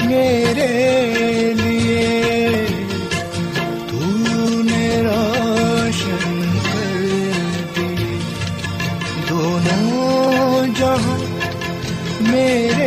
میرے لیے۔ تیر دونوں جہاں میرے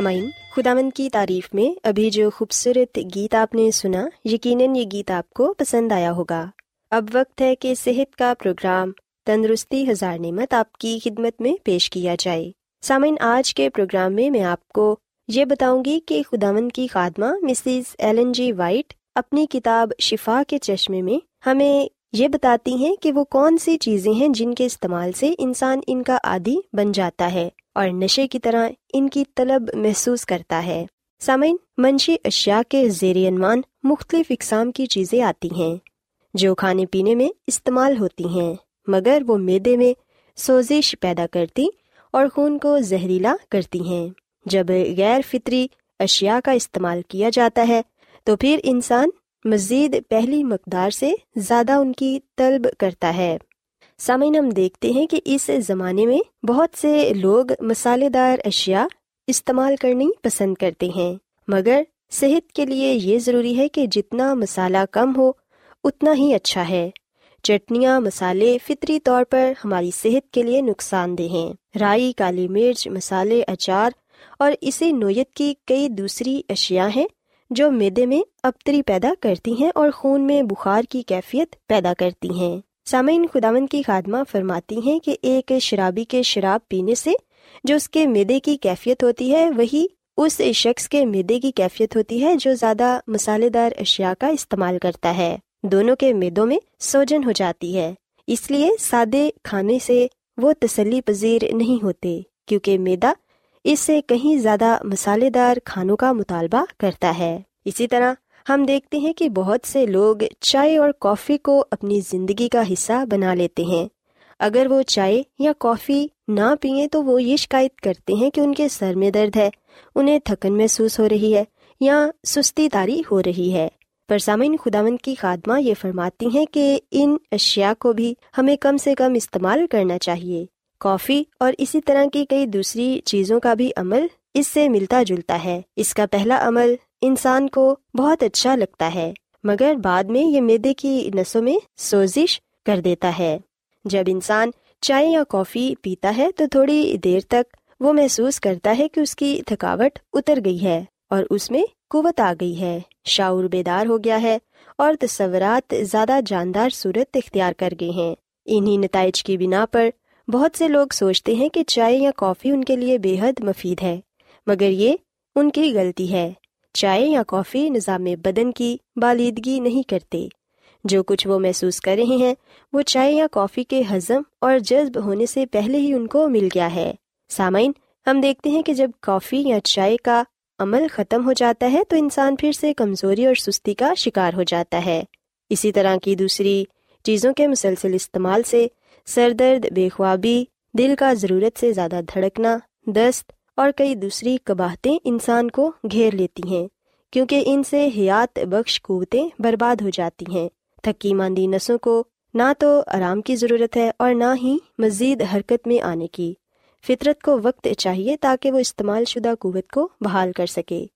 سامعین خدامند کی تعریف میں ابھی جو خوبصورت گیت آپ نے سنا، یقیناً یہ گیت آپ کو پسند آیا ہوگا۔ اب وقت ہے کہ صحت کا پروگرام تندرستی ہزار نعمت آپ کی خدمت میں پیش کیا جائے۔ سامعین، آج کے پروگرام میں میں آپ کو یہ بتاؤں گی کہ خدامند کی خادمہ مسز ایلن جی وائٹ اپنی کتاب شفا کے چشمے میں ہمیں یہ بتاتی ہیں کہ وہ کون سی چیزیں ہیں جن کے استعمال سے انسان ان کا عادی بن جاتا ہے۔ اور نشے کی طرح ان کی طلب محسوس کرتا ہے۔ سامعین، منشی اشیاء کے زیر عنوان مختلف اقسام کی چیزیں آتی ہیں، جو کھانے پینے میں استعمال ہوتی ہیں، مگر وہ میدے میں سوزش پیدا کرتی اور خون کو زہریلا کرتی ہیں۔ جب غیر فطری اشیاء کا استعمال کیا جاتا ہے، تو پھر انسان مزید پہلی مقدار سے زیادہ ان کی طلب کرتا ہے۔ سامعین، ہم دیکھتے ہیں کہ اس زمانے میں بہت سے لوگ مسالے دار اشیاء استعمال کرنی پسند کرتے ہیں۔ مگر صحت کے لیے یہ ضروری ہے کہ جتنا مسالہ کم ہو، اتنا ہی اچھا ہے۔ چٹنیاں مسالے فطری طور پر ہماری صحت کے لیے نقصان دہ ہیں۔ رائی، کالی مرچ مسالے اچار اور اسی نوعیت کی کئی دوسری اشیاء ہیں جو میدے میں ابتری پیدا کرتی ہیں اور خون میں بخار کی کیفیت پیدا کرتی ہیں۔ سامعین خداون کی خادمہ فرماتی ہیں کہ ایک شرابی کے شراب پینے سے جو اس کے میدے کی کیفیت ہوتی ہے، وہی اس شخص کے میدے کی کیفیت ہوتی ہے جو زیادہ مسالے دار اشیاء کا استعمال کرتا ہے۔ دونوں کے میدوں میں سوجن ہو جاتی ہے۔ اس لیے سادے کھانے سے وہ تسلی پذیر نہیں ہوتے، کیونکہ میدا اس سے کہیں زیادہ مسالے دار کھانوں کا مطالبہ کرتا ہے۔ اسی طرح ہم دیکھتے ہیں کہ بہت سے لوگ چائے اور کافی کو اپنی زندگی کا حصہ بنا لیتے ہیں۔ اگر وہ چائے یا کافی نہ پئیں تو وہ یہ شکایت کرتے ہیں کہ ان کے سر میں درد ہے، انہیں تھکن محسوس ہو رہی ہے یا سستی تاری ہو رہی ہے۔ پر سامعین خداون کی خادمہ یہ فرماتی ہیں کہ ان اشیاء کو بھی ہمیں کم سے کم استعمال کرنا چاہیے۔ کافی اور اسی طرح کی کئی دوسری چیزوں کا بھی عمل اس سے ملتا جلتا ہے۔ اس کا پہلا عمل انسان کو بہت اچھا لگتا ہے، مگر بعد میں یہ میدے کی نسوں میں سوزش کر دیتا ہے۔ جب انسان چائے یا کافی پیتا ہے تو تھوڑی دیر تک وہ محسوس کرتا ہے کہ اس کی تھکاوٹ اتر گئی ہے اور اس میں قوت آ گئی ہے۔ شعور بیدار ہو گیا ہے اور تصورات زیادہ جاندار صورت اختیار کر گئے ہیں۔ انہی نتائج کی بنا پر بہت سے لوگ سوچتے ہیں کہ چائے یا کافی ان کے لیے بے حد مفید ہے، مگر یہ ان کی غلطی ہے۔ چائے یا کافی نظام بدن کی بالیدگی نہیں کرتے۔ جو کچھ وہ محسوس کر رہے ہیں، وہ چائے یا کافی کے ہضم اور جذب ہونے سے پہلے ہی ان کو مل گیا ہے۔ سامعین، ہم دیکھتے ہیں کہ جب کافی یا چائے کا عمل ختم ہو جاتا ہے تو انسان پھر سے کمزوری اور سستی کا شکار ہو جاتا ہے۔ اسی طرح کی دوسری چیزوں کے مسلسل استعمال سے سر درد بے خوابی، دل کا ضرورت سے زیادہ دھڑکنا، دست اور کئی دوسری قباہتیں انسان کو گھیر لیتی ہیں، کیونکہ ان سے حیات بخش قوتیں برباد ہو جاتی ہیں۔ تھکی ماندی نسوں کو نہ تو آرام کی ضرورت ہے اور نہ ہی مزید حرکت میں آنے کی۔ فطرت کو وقت چاہیے تاکہ وہ استعمال شدہ قوت کو بحال کر سکے۔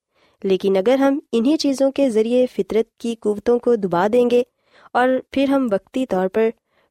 لیکن اگر ہم انہیں چیزوں کے ذریعے فطرت کی قوتوں کو دبا دیں گے اور پھر ہم وقتی طور پر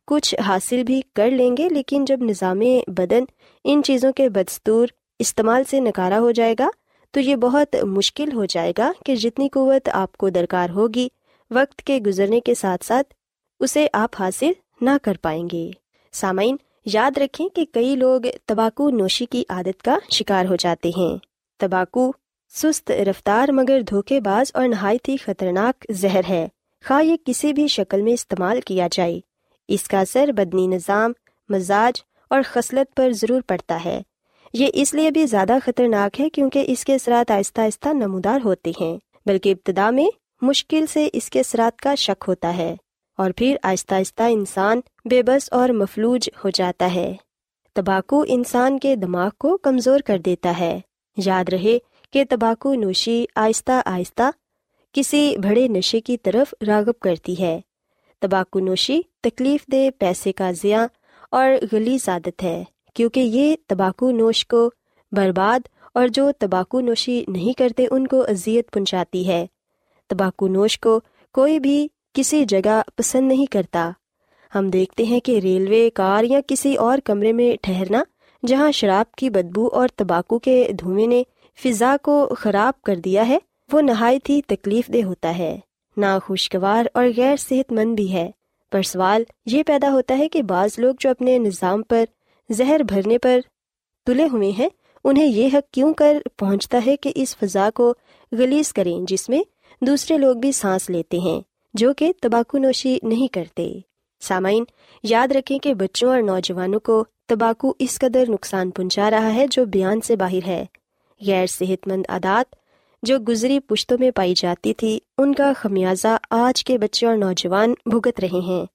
کچھ حاصل بھی کر لیں گے، لیکن جب نظام بدن ان چیزوں کے بدستور استعمال سے نکارا ہو جائے گا تو یہ بہت مشکل ہو جائے گا کہ جتنی قوت آپ کو درکار ہوگی وقت کے گزرنے کے ساتھ ساتھ اسے آپ حاصل نہ کر پائیں گے۔ سامعین، یاد رکھیں کہ کئی لوگ تباکو نوشی کی عادت کا شکار ہو جاتے ہیں۔ تباکو سست رفتار مگر دھوکے باز اور نہایت ہی خطرناک زہر ہے۔ خواہ یہ کسی بھی شکل میں استعمال کیا جائے۔ اس کا اثر بدنی نظام، مزاج اور خصلت پر ضرور پڑتا ہے۔ یہ اس لیے بھی زیادہ خطرناک ہے کیونکہ اس کے اثرات آہستہ آہستہ نمودار ہوتے ہیں، بلکہ ابتدا میں مشکل سے اس کے اثرات کا شک ہوتا ہے، اور پھر آہستہ آہستہ انسان بے بس اور مفلوج ہو جاتا ہے۔ تباکو انسان کے دماغ کو کمزور کر دیتا ہے۔ یاد رہے کہ تباکو نوشی آہستہ آہستہ کسی بڑے نشے کی طرف راغب کرتی ہے۔ تباکو نوشی تکلیف دہ پیسے کا ضیاع اور گلی عادت ہے۔ کیونکہ یہ تباکو نوش کو برباد اور جو تباکو نوشی نہیں کرتے ان کو اذیت پہنچاتی ہے۔ تباکو نوش کو کوئی بھی کسی جگہ پسند نہیں کرتا۔ ہم دیکھتے ہیں کہ ریلوے کار یا کسی اور کمرے میں ٹھہرنا، جہاں شراب کی بدبو اور تباکو کے دھوئیں نے فضا کو خراب کر دیا ہے، وہ نہایت ہی تکلیف دہ ہوتا ہے۔ ناخوشگوار اور غیر صحت مند بھی ہے۔ پر سوال یہ پیدا ہوتا ہے کہ بعض لوگ جو اپنے نظام پر زہر بھرنے پر تلے ہوئے ہیں۔ انہیں یہ حق کیوں کر پہنچتا ہے کہ اس فضا کو گلیز کریں جس میں دوسرے لوگ بھی سانس لیتے ہیں، جو کہ تباکو نوشی نہیں کرتے۔ سامعین، یاد رکھیں کہ بچوں اور نوجوانوں کو تباکو اس قدر نقصان پہنچا رہا ہے جو بیان سے باہر ہے۔ غیر صحت مند عادات جو گزری پشتوں میں پائی جاتی تھی، ان کا خمیازہ آج کے بچے اور نوجوان بھگت رہے ہیں۔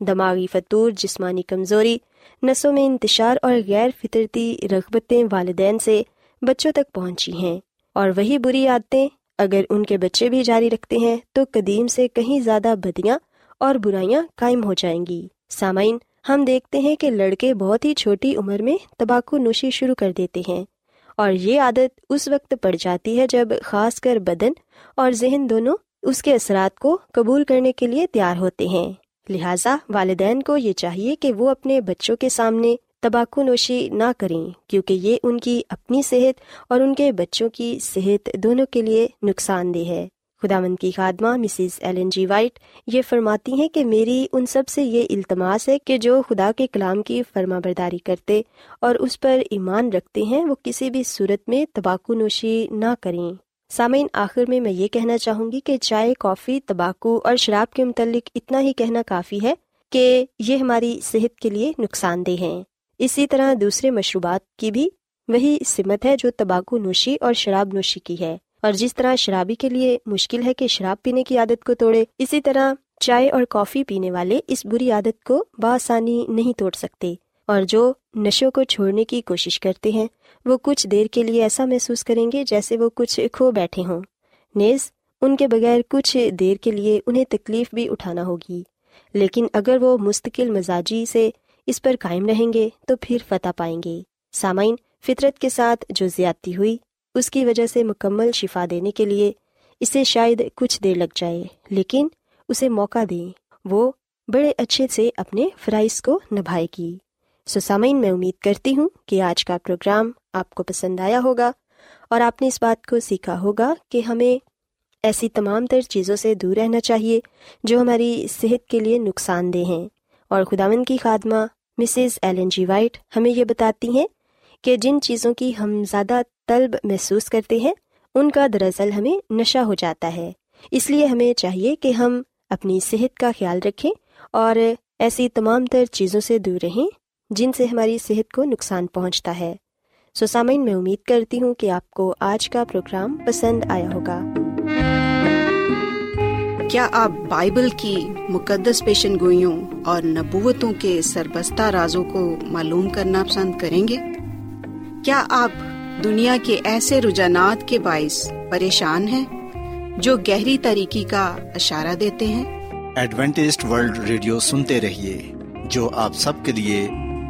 دماغی فطور جسمانی کمزوری نسوں میں انتشار اور غیر فطرتی رغبتیں والدین سے بچوں تک پہنچی ہیں اور وہی بری عادتیں اگر ان کے بچے بھی جاری رکھتے ہیں تو قدیم سے کہیں زیادہ بدیاں اور برائیاں قائم ہو جائیں گی۔ سامعین، ہم دیکھتے ہیں کہ لڑکے بہت ہی چھوٹی عمر میں تمباکو نوشی شروع کر دیتے ہیں اور یہ عادت اس وقت پڑ جاتی ہے جب خاص کر بدن اور ذہن دونوں اس کے اثرات کو قبول کرنے کے لیے تیار ہوتے ہیں۔ لہٰذا والدین کو یہ چاہیے کہ وہ اپنے بچوں کے سامنے تمباکو نوشی نہ کریں، کیونکہ یہ ان کی اپنی صحت اور ان کے بچوں کی صحت دونوں کے لیے نقصان دہ ہے۔ خدا مند کی خادمہ مسز ایلن جی وائٹ یہ فرماتی ہیں کہ میری ان سب سے یہ التماس ہے کہ جو خدا کے کلام کی فرما برداری کرتے اور اس پر ایمان رکھتے ہیں، وہ کسی بھی صورت میں تمباکو نوشی نہ کریں۔ سامعین، آخر میں میں یہ کہنا چاہوں گی کہ چائے، کافی تمباکو اور شراب کے متعلق اتنا ہی کہنا کافی ہے کہ یہ ہماری صحت کے لیے نقصان دہ ہیں۔ اسی طرح دوسرے مشروبات کی بھی وہی سمت ہے جو تمباکو نوشی اور شراب نوشی کی ہے۔ اور جس طرح شرابی کے لیے مشکل ہے کہ شراب پینے کی عادت کو توڑے، اسی طرح چائے اور کافی پینے والے اس بری عادت کو بآسانی نہیں توڑ سکتے۔ اور جو نشوں کو چھوڑنے کی کوشش کرتے ہیں، وہ کچھ دیر کے لیے ایسا محسوس کریں گے جیسے وہ کچھ کھو بیٹھے ہوں۔ نیز، ان کے بغیر کچھ دیر کے لیے انہیں تکلیف بھی اٹھانا ہوگی۔ لیکن اگر وہ مستقل مزاجی سے اس پر قائم رہیں گے، تو پھر فتح پائیں گے۔ سامعین، فطرت کے ساتھ جو زیادتی ہوئی، اس کی وجہ سے مکمل شفا دینے کے لیے اسے شاید کچھ دیر لگ جائے، لیکن اسے موقع دیں۔ وہ بڑے اچھے سے اپنے فرائض کو نبھائے گی۔ سو سامعین میں امید کرتی ہوں کہ آج کا پروگرام آپ کو پسند آیا ہوگا اور آپ نے اس بات کو سیکھا ہوگا کہ ہمیں ایسی تمام تر چیزوں سے دور رہنا چاہیے جو ہماری صحت کے لیے نقصان دہ ہیں۔ اور خداون کی خادمہ مسز ایلن جی وائٹ ہمیں یہ بتاتی ہیں کہ جن چیزوں کی ہم زیادہ طلب محسوس کرتے ہیں، ان کا دراصل ہمیں نشہ ہو جاتا ہے۔ اس لیے ہمیں چاہیے کہ ہم اپنی صحت کا خیال رکھیں اور ایسی تمام تر چیزوں سے دور رہیں جن سے ہماری صحت کو نقصان پہنچتا ہے۔ سو سامعین میں امید کرتی ہوں کہ آپ کو آج کا پروگرام پسند آیا ہوگا۔ کیا آپ بائبل کی مقدس پیشن گوئیوں اور نبوتوں کے سربستہ رازوں کو معلوم کرنا پسند کریں گے؟ کیا آپ دنیا کے ایسے رجحانات کے باعث پریشان ہیں جو گہری طریقے کا اشارہ دیتے ہیں؟ ایڈوینٹسٹ ورلڈ ریڈیو سنتے رہیے جو آپ سب کے لیے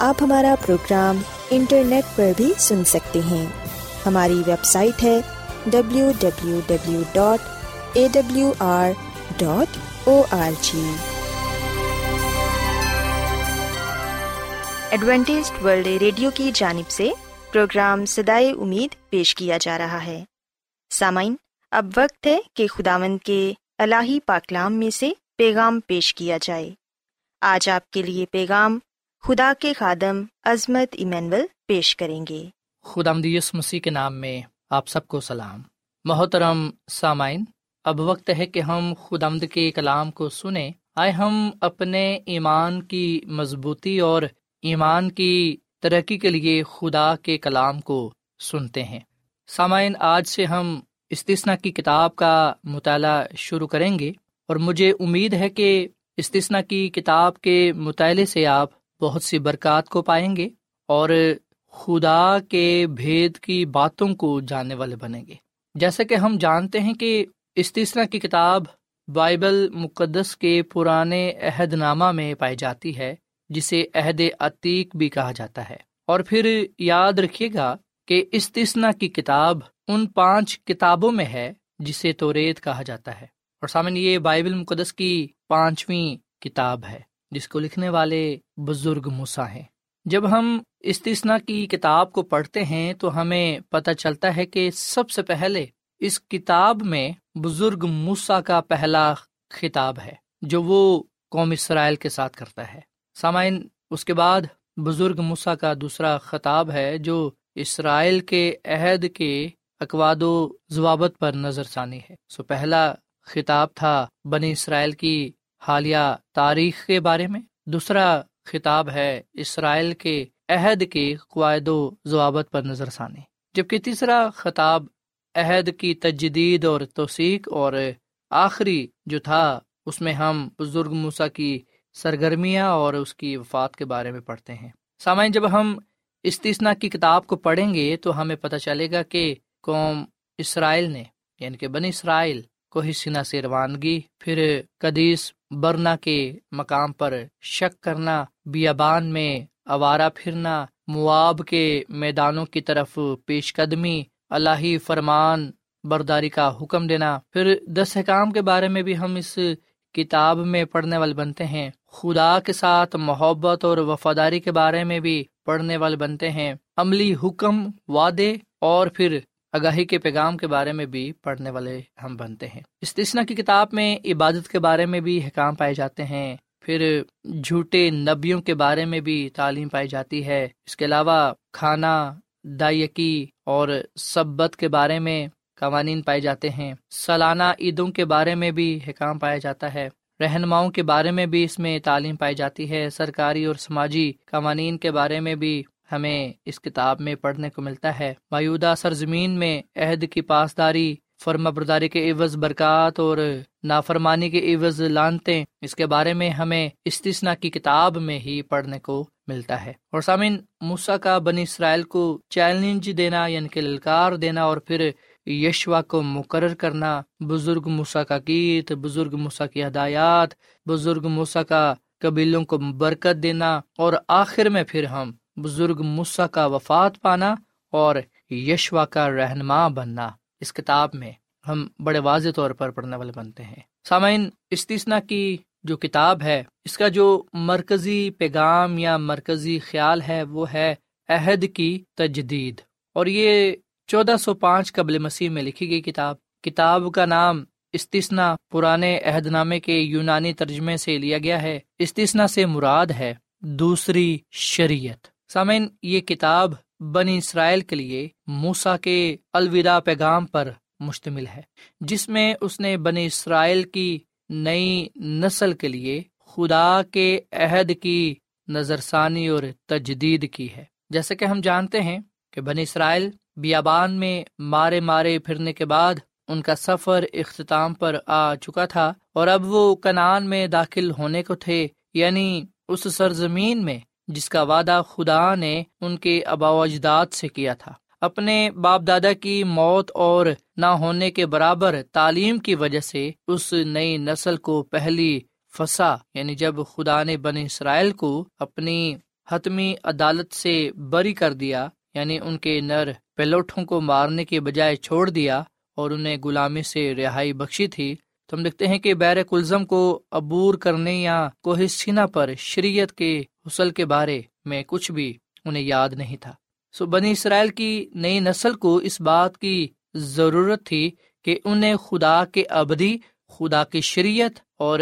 آپ ہمارا پروگرام انٹرنیٹ پر بھی سن سکتے ہیں۔ ہماری ویب سائٹ ہے W W W dot A W R dot O R G Adventist World Radio کی جانب سے پروگرام سدائے امید پیش کیا جا رہا ہے۔ سامعین، اب وقت ہے کہ خداوند کے الہی پاکلام میں سے پیغام پیش کیا جائے۔ آج آپ کے لیے پیغام خدا کے خادم عظمت ایمینول پیش کریں گے۔ خدا مدیس مسیح کے نام میں آپ سب کو سلام۔ محترم سامعین، اب وقت ہے کہ ہم خدامد کے کلام کو سنیں۔ آئے ہم اپنے ایمان کی مضبوطی اور ایمان کی ترقی کے لیے خدا کے کلام کو سنتے ہیں۔ سامعین، آج سے ہم استثنا کی کتاب کا مطالعہ شروع کریں گے اور مجھے امید ہے کہ استثنا کی کتاب کے مطالعے سے آپ بہت سی برکات کو پائیں گے اور خدا کے بھید کی باتوں کو جاننے والے بنیں گے۔ جیسا کہ ہم جانتے ہیں کہ استثنا کی کتاب بائبل مقدس کے پرانے عہد نامہ میں پائی جاتی ہے، جسے عہد عتیق بھی کہا جاتا ہے۔ اور پھر یاد رکھیے گا کہ استثنا کی کتاب ان پانچ کتابوں میں ہے جسے تو ریت کہا جاتا ہے۔ اور سامن یہ بائبل مقدس کی پانچویں کتاب ہے۔ جس کو لکھنے والے بزرگ مسا ہیں۔ جب ہم استثنا کی کتاب کو پڑھتے ہیں تو ہمیں پتہ چلتا ہے کہ سب سے پہلے اس کتاب میں بزرگ موسا کا پہلا خطاب ہے، جو وہ قوم اسرائیل کے ساتھ کرتا ہے۔ سامعین، اس کے بعد بزرگ مسا کا دوسرا خطاب ہے، جو اسرائیل کے عہد کے اقواد و ضوابط پر نظر ثانی ہے۔ سو پہلا خطاب تھا بنی اسرائیل کی حالیہ تاریخ کے بارے میں۔ دوسرا خطاب ہے اسرائیل کے عہد کے قواعد و ضوابط پر نظر ثانی۔ جبکہ تیسرا خطاب عہد کی تجدید اور توثیق اور آخری جو تھا، اس میں ہم بزرگ موسا کی سرگرمیاں اور اس کی وفات کے بارے میں پڑھتے ہیں۔ سامعین، جب ہم استثنا کی کتاب کو پڑھیں گے تو ہمیں پتہ چلے گا کہ قوم اسرائیل نے یعنی کہ بنی اسرائیل، کو حسینہ سے روانگی پھر قدیس برنا کے مقام پر شک کرنا، بیابان میں آوارہ پھرنا، مواب کے میدانوں کی طرف پیش قدمی اللہ فرمان برداری کا حکم دینا۔ پھر دس حکام کے بارے میں بھی ہم اس کتاب میں پڑھنے والے بنتے ہیں۔ خدا کے ساتھ محبت اور وفاداری کے بارے میں بھی پڑھنے والے بنتے ہیں۔ عملی حکم، وعدے اور پھر آگاہی کے پیغام کے بارے میں بھی پڑھنے والے ہم بنتے ہیں۔ استثنا کی کتاب میں عبادت کے بارے میں بھی حکام پائے جاتے ہیں۔ پھر جھوٹے نبیوں کے بارے میں بھی تعلیم پائی جاتی ہے۔ اس کے علاوہ کھانا، دائیکی اور سبت کے بارے میں قوانین پائے جاتے ہیں۔ سالانہ عیدوں کے بارے میں بھی حکام پایا جاتا ہے۔ رہنماؤں کے بارے میں بھی اس میں تعلیم پائی جاتی ہے۔ سرکاری اور سماجی قوانین کے بارے میں بھی ہمیں اس کتاب میں پڑھنے کو ملتا ہے۔ مایودہ سرزمین میں عہد کی پاسداری فرما برداری کے عوض، برکات اور نافرمانی کے عوض لانتے اس کے بارے میں ہمیں استثنا کی کتاب میں ہی پڑھنے کو ملتا ہے۔ اور سامن موسا کا بنی اسرائیل کو چیلنج دینا یعنی کہ للکار دینا اور پھر یشوا کو مقرر کرنا۔ بزرگ موسا کا گیت، بزرگ موسا کی ہدایات، بزرگ موسا کا قبیلوں کو برکت دینا۔ اور آخر میں پھر ہم بزرگ موسا کا وفات پانا اور یشوا کا رہنما بننا۔ اس کتاب میں ہم بڑے واضح طور پر پڑھنے والے بنتے ہیں۔ سامعین استثنا کی جو کتاب ہے، اس کا جو مرکزی پیغام یا مرکزی خیال ہے، وہ ہے عہد کی تجدید۔ اور یہ چودہ سو پانچ قبل مسیح میں لکھی گئی کتاب۔ کتاب کا نام استثنا پرانے عہد نامے کے یونانی ترجمے سے لیا گیا ہے۔ استثنا سے مراد ہے دوسری شریعت۔ سامعین، یہ کتاب بنی اسرائیل کے لیے موسا کے الوداع پیغام پر مشتمل ہے، جس میں اس نے بنی اسرائیل کی نئی نسل کے لیے خدا کے عہد کی نظر ثانی اور تجدید کی ہے۔ جیسے کہ ہم جانتے ہیں کہ بنی اسرائیل بیابان میں مارے مارے پھرنے کے بعد ان کا سفر اختتام پر آ چکا تھا اور اب وہ کنان میں داخل ہونے کو تھے یعنی اس سرزمین میں جس کا وعدہ خدا نے ان کے ابا اجداد سے کیا تھا۔ اپنے باپ دادا کی موت اور نہ ہونے کے برابر تعلیم کی وجہ سے اس نئی نسل کو پہلی فسا یعنی جب خدا نے بن اسرائیل کو اپنی حتمی عدالت سے بری کر دیا یعنی ان کے نر پیلوٹوں کو مارنے کے بجائے چھوڑ دیا اور انہیں غلامی سے رہائی بخشی تھی تو ہم دیکھتے ہیں کہ بیر کلزم کو عبور کرنے یا کوہ سینا پر شریعت کے حسل کے بارے میں کچھ بھی انہیں یاد نہیں تھا۔ سو بنی اسرائیل کی نئی نسل کو اس بات کی ضرورت تھی کہ انہیں خدا کے ابدی، خدا کی شریعت اور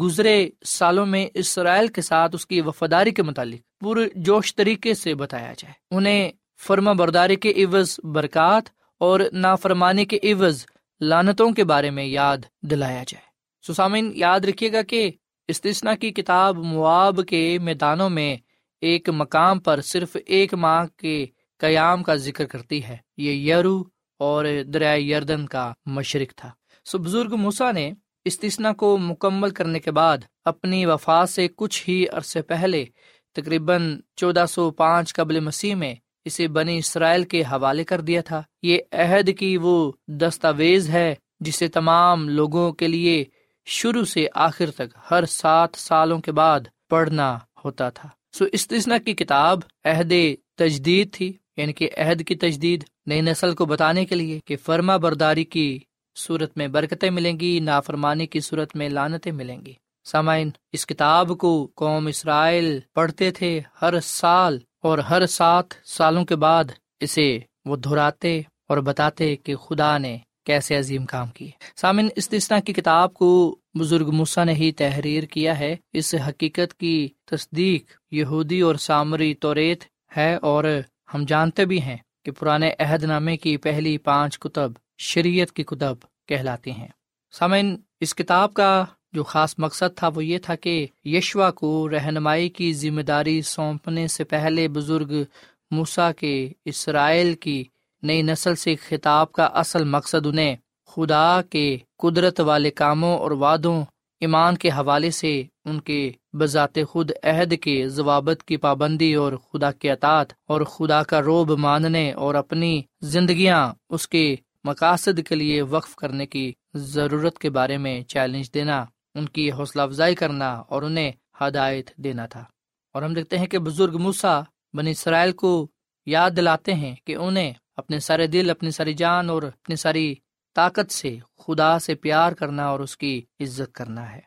گزرے سالوں میں اسرائیل کے ساتھ اس کی وفاداری کے متعلق پورے جوش طریقے سے بتایا جائے۔ انہیں فرما برداری کے عوض برکات اور نافرمانی کے عوض لانتوں کے بارے میں یاد دلایا جائے۔ سسامین یاد رکھیے گا کہ استثنا کی کتاب مواب کے میدانوں میں ایک مقام پر صرف ایک ماہ کے قیام کا ذکر کرتی ہے۔ یہ یرو اور دریائے یردن کا مشرق تھا۔ سو بزرگ موسا نے استثنا کو مکمل کرنے کے بعد اپنی وفات سے کچھ ہی عرصے پہلے تقریباً چودہ سو پانچ قبل مسیح میں اسے بنی اسرائیل کے حوالے کر دیا تھا۔ یہ عہد کی وہ دستاویز ہے جسے تمام لوگوں کے لیے شروع سے آخر تک ہر سات سالوں کے بعد پڑھنا ہوتا تھا۔ سو استثنا کی کتاب عہد تجدید تھی یعنی کہ عہد کی تجدید نئی نسل کو بتانے کے لیے کہ فرما برداری کی صورت میں برکتیں ملیں گی، نافرمانی کی صورت میں لانتیں ملیں گی۔ سامعین، اس کتاب کو قوم اسرائیل پڑھتے تھے ہر سال اور ہر سات سالوں کے بعد اسے وہ دہراتے اور بتاتے کہ خدا نے کیسے عظیم کام کیے سامن استثنا کی کتاب کو بزرگ مسا نے ہی تحریر کیا ہے۔ اس حقیقت کی تصدیق یہودی اور سامری توریت ہے اور ہم جانتے بھی ہیں کہ پرانے عہد نامے کی پہلی پانچ کتب شریعت کی کتب کہلاتی ہیں۔ سامن، اس کتاب کا جو خاص مقصد تھا وہ یہ تھا کہ یشوا کو رہنمائی کی ذمہ داری سونپنے سے پہلے بزرگ موسا کے اسرائیل کی نئی نسل سے خطاب کا اصل مقصد انہیں خدا کے قدرت والے کاموں اور وعدوں، ایمان کے حوالے سے ان کے بذات خود عہد کے ضوابط کی پابندی اور خدا کے اطاط اور خدا کا روب ماننے اور اپنی زندگیاں اس کے مقاصد کے لیے وقف کرنے کی ضرورت کے بارے میں چیلنج دینا۔ ان کی حوصلہ افزائی کرنا اور انہیں ہدایت دینا تھا۔ اور ہم دیکھتے ہیں کہ بزرگ موسا بنی اسرائیل کو یاد دلاتے ہیں کہ انہیں اپنے سارے دل، اپنی ساری جان اور اپنی ساری طاقت سے، خدا سے پیار کرنا اور اس کی عزت کرنا ہے۔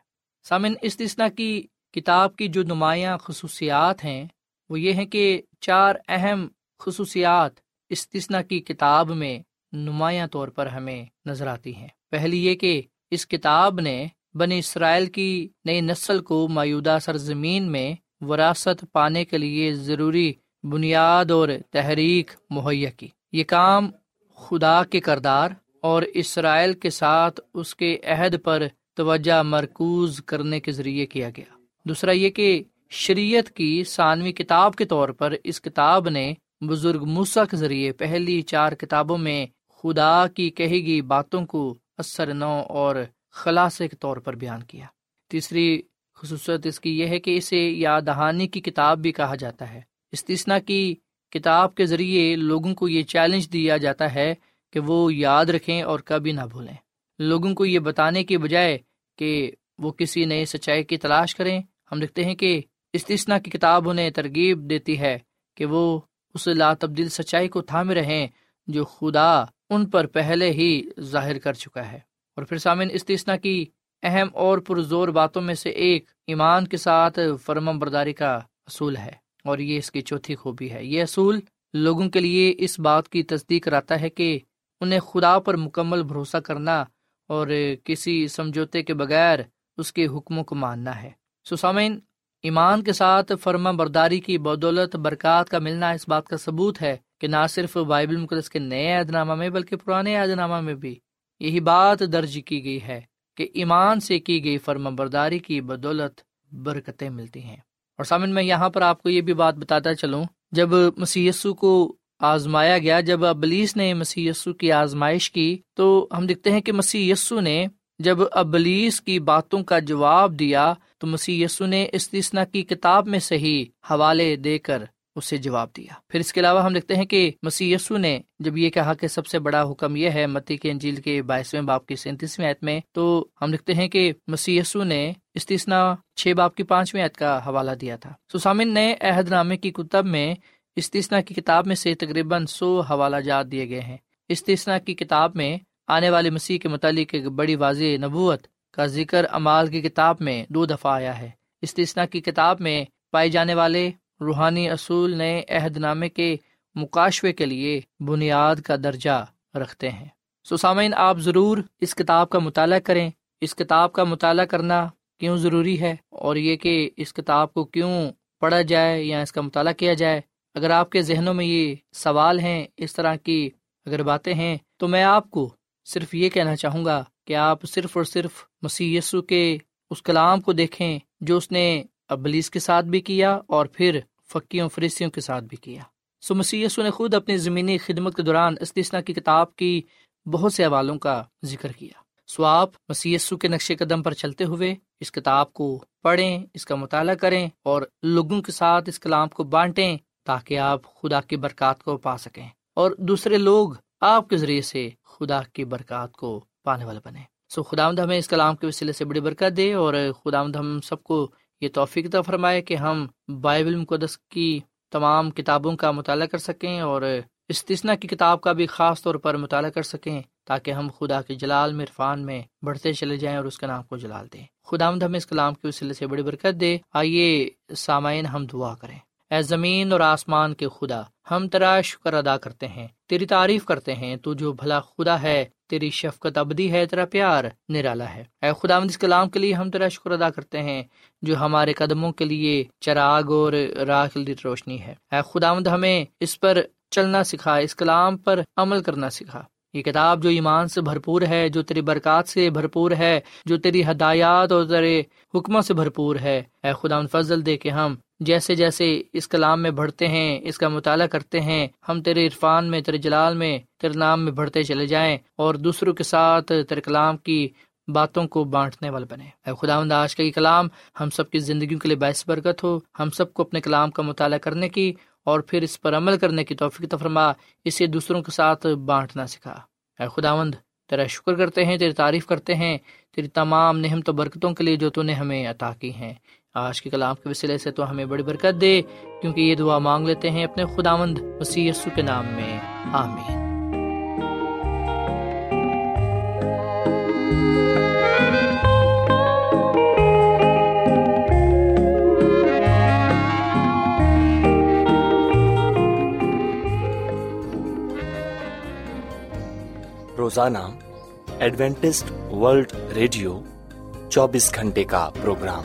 سامن استثنا کی کتاب کی جو نمایاں خصوصیات ہیں، وہ یہ ہیں کہ چار اہم خصوصیات استثنا کی کتاب میں نمایاں طور پر ہمیں نظر آتی ہیں۔ پہلی یہ کہ اس کتاب نے بنی اسرائیل کی نئی نسل کو موجودہ سرزمین میں وراثت پانے کے لیے ضروری بنیاد اور تحریک مہیا کی۔ یہ کام خدا کے کردار اور اسرائیل کے ساتھ اس کے عہد پر توجہ مرکوز کرنے کے ذریعے کیا گیا۔ دوسرا یہ کہ شریعت کی ثانوی کتاب کے طور پر اس کتاب نے بزرگ موسا کے ذریعے پہلی چار کتابوں میں خدا کی کہی گئی باتوں کو اثر نو اور خلاصے کے طور پر بیان کیا۔ تیسری خصوصیت اس کی یہ ہے کہ اسے یاد دہانی کی کتاب بھی کہا جاتا ہے۔ استثنا کی کتاب کے ذریعے لوگوں کو یہ چیلنج دیا جاتا ہے کہ وہ یاد رکھیں اور کبھی نہ بھولیں۔ لوگوں کو یہ بتانے کے بجائے کہ وہ کسی نئے سچائی کی تلاش کریں۔ ہم دیکھتے ہیں کہ استثنا کی کتاب انہیں ترغیب دیتی ہے کہ وہ اس لا تبدیل سچائی کو تھامے رہیں جو خدا ان پر پہلے ہی ظاہر کر چکا ہے۔ اور پھر سامن استثنا کی اہم اور پرزور باتوں میں سے ایک ایمان کے ساتھ فرم برداری کا اصول ہے اور یہ اس کی چوتھی خوبی ہے۔ یہ اصول لوگوں کے لیے اس بات کی تصدیق کراتا ہے کہ انہیں خدا پر مکمل بھروسہ کرنا اور کسی سمجھوتے کے بغیر اس کے حکموں کو ماننا ہے۔ سسامین ایمان کے ساتھ فرما برداری کی بدولت، برکات کا ملنا اس بات کا ثبوت ہے کہ نہ صرف بائبل مقدس کے نئے عہد نامہ میں بلکہ پرانے عہد نامہ میں بھی یہی بات درج کی گئی ہے کہ ایمان سے کی گئی فرما برداری کی بدولت برکتیں ملتی ہیں۔ اور سامن، میں یہاں پر آپ کو یہ بھی بات بتاتا چلوں، جب مسی کو آزمایا گیا، جب ابلیس نے مسی کی آزمائش کی، تو ہم دیکھتے ہیں کہ مسی نے جب ابلیس کی باتوں کا جواب دیا، تو مسی نے استثنا کی کتاب میں صحیح حوالے دے کر اسے جواب دیا۔ پھر اس کے علاوہ ہم دیکھتے ہیں کہ مسی نے جب یہ کہا کہ سب سے بڑا حکم یہ ہے متی کے انجیل کے بائیسویں باپ کی سینتیسویں عید میں، تو ہم دیکھتے ہیں کہ مسی نے استثنا چھ باپ کی پانچویں عید کا حوالہ دیا تھا۔ سسامن نے عہد نامے کی کتب میں استثنا کی کتاب میں سے تقریباً سو حوالہ جات دیے گئے ہیں۔ استثنا کی کتاب میں آنے والے مسیح کے متعلق ایک بڑی واضح نبوت کا ذکر امال کی کتاب میں دو دفعہ آیا ہے۔ استثنا کی کتاب میں پائے جانے والے روحانی اصول نئے عہد نامے کے مقاشوے کے لیے بنیاد کا درجہ رکھتے ہیں۔ سسامین آپ ضرور اس کتاب کا مطالعہ کریں۔ اس کتاب کا مطالعہ کرنا کیوں ضروری ہے؟ اور یہ کہ اس کتاب کو کیوں پڑھا جائے یا اس کا مطالعہ کیا جائے؟ اگر آپ کے ذہنوں میں یہ سوال ہیں، اس طرح کی اگر باتیں ہیں، تو میں آپ کو صرف یہ کہنا چاہوں گا کہ آپ صرف اور صرف مسی یسو کے اس کلام کو دیکھیں جو اس نے ابلیس کے ساتھ بھی کیا اور پھر فکیوں فریسیوں کے ساتھ بھی کیا۔ سو مسی نے خود اپنی زمینی خدمت کے دوران استثنا کی کتاب کی بہت سے حوالوں کا ذکر کیا۔ سو آپ مسی کے نقش قدم پر چلتے ہوئے اس کتاب کو پڑھیں، اس کا مطالعہ کریں اور لوگوں کے ساتھ اس کلام کو بانٹیں تاکہ آپ خدا کی برکات کو پا سکیں اور دوسرے لوگ آپ کے ذریعے سے خدا کی برکات کو پانے والے بنے سو خدا ہمیں اس کلام کے وسیلے سے بڑی برکت دے اور خدا ہم سب کو یہ توفیق تو فرمائے کہ ہم بائبل مقدس کی تمام کتابوں کا مطالعہ کر سکیں اور استثنا کی کتاب کا بھی خاص طور پر مطالعہ کر سکیں تاکہ ہم خدا کے جلال میں، عرفان میں بڑھتے چلے جائیں اور اس کا نام کو جلال دیں۔ خدا مد ہمیں اس کلام کے وسیلے سے بڑی برکت دے۔ آئیے سامعین ہم دعا کریں۔ اے زمین اور آسمان کے خدا، ہم تیرا شکر ادا کرتے ہیں، تیری تعریف کرتے ہیں، تو جو بھلا خدا ہے تیری شفقت ابدی ہے، تیرا پیار نرالا ہے۔ اے خدا اس کلام کے لیے ہم تیرا شکر ادا کرتے ہیں، جو ہمارے قدموں کے لیے چراغ اور راہ روشنی ہے۔ اے خدا ہمیں اس پر چلنا سکھا، اس کلام پر عمل کرنا سکھا۔ یہ کتاب جو ایمان سے بھرپور ہے، جو تیری برکات سے بھرپور ہے، جو تیری ہدایات اور تیرے حکموں سے بھرپور ہے۔ اے خدا فضل دے کے ہم جیسے جیسے اس کلام میں بڑھتے ہیں، اس کا مطالعہ کرتے ہیں، ہم تیرے عرفان میں، تیرے جلال میں، تیرے نام میں بڑھتے چلے جائیں اور دوسروں کے ساتھ تیرے کلام کی باتوں کو بانٹنے والے بنے اے خدا آج کا یہ کلام ہم سب کی زندگیوں کے لیے باعث برکت ہو۔ ہم سب کو اپنے کلام کا مطالعہ کرنے کی اور پھر اس پر عمل کرنے کی توفیق تفرما اسے دوسروں کے ساتھ بانٹنا سکھا۔ اے خداوند، تیرا شکر کرتے ہیں، تیری تعریف کرتے ہیں، تیری تمام نہمت و برکتوں کے لیے جو تو نے ہمیں عطا کی ہیں۔ آج کے کلام کے وسیلے سے تو ہمیں بڑی برکت دے، کیونکہ یہ دعا مانگ لیتے ہیں اپنے خداوند وسیع کے نام میں۔ آمین۔ روزانہ ایڈوینٹسٹ ورلڈ ریڈیو چوبیس گھنٹے کا پروگرام۔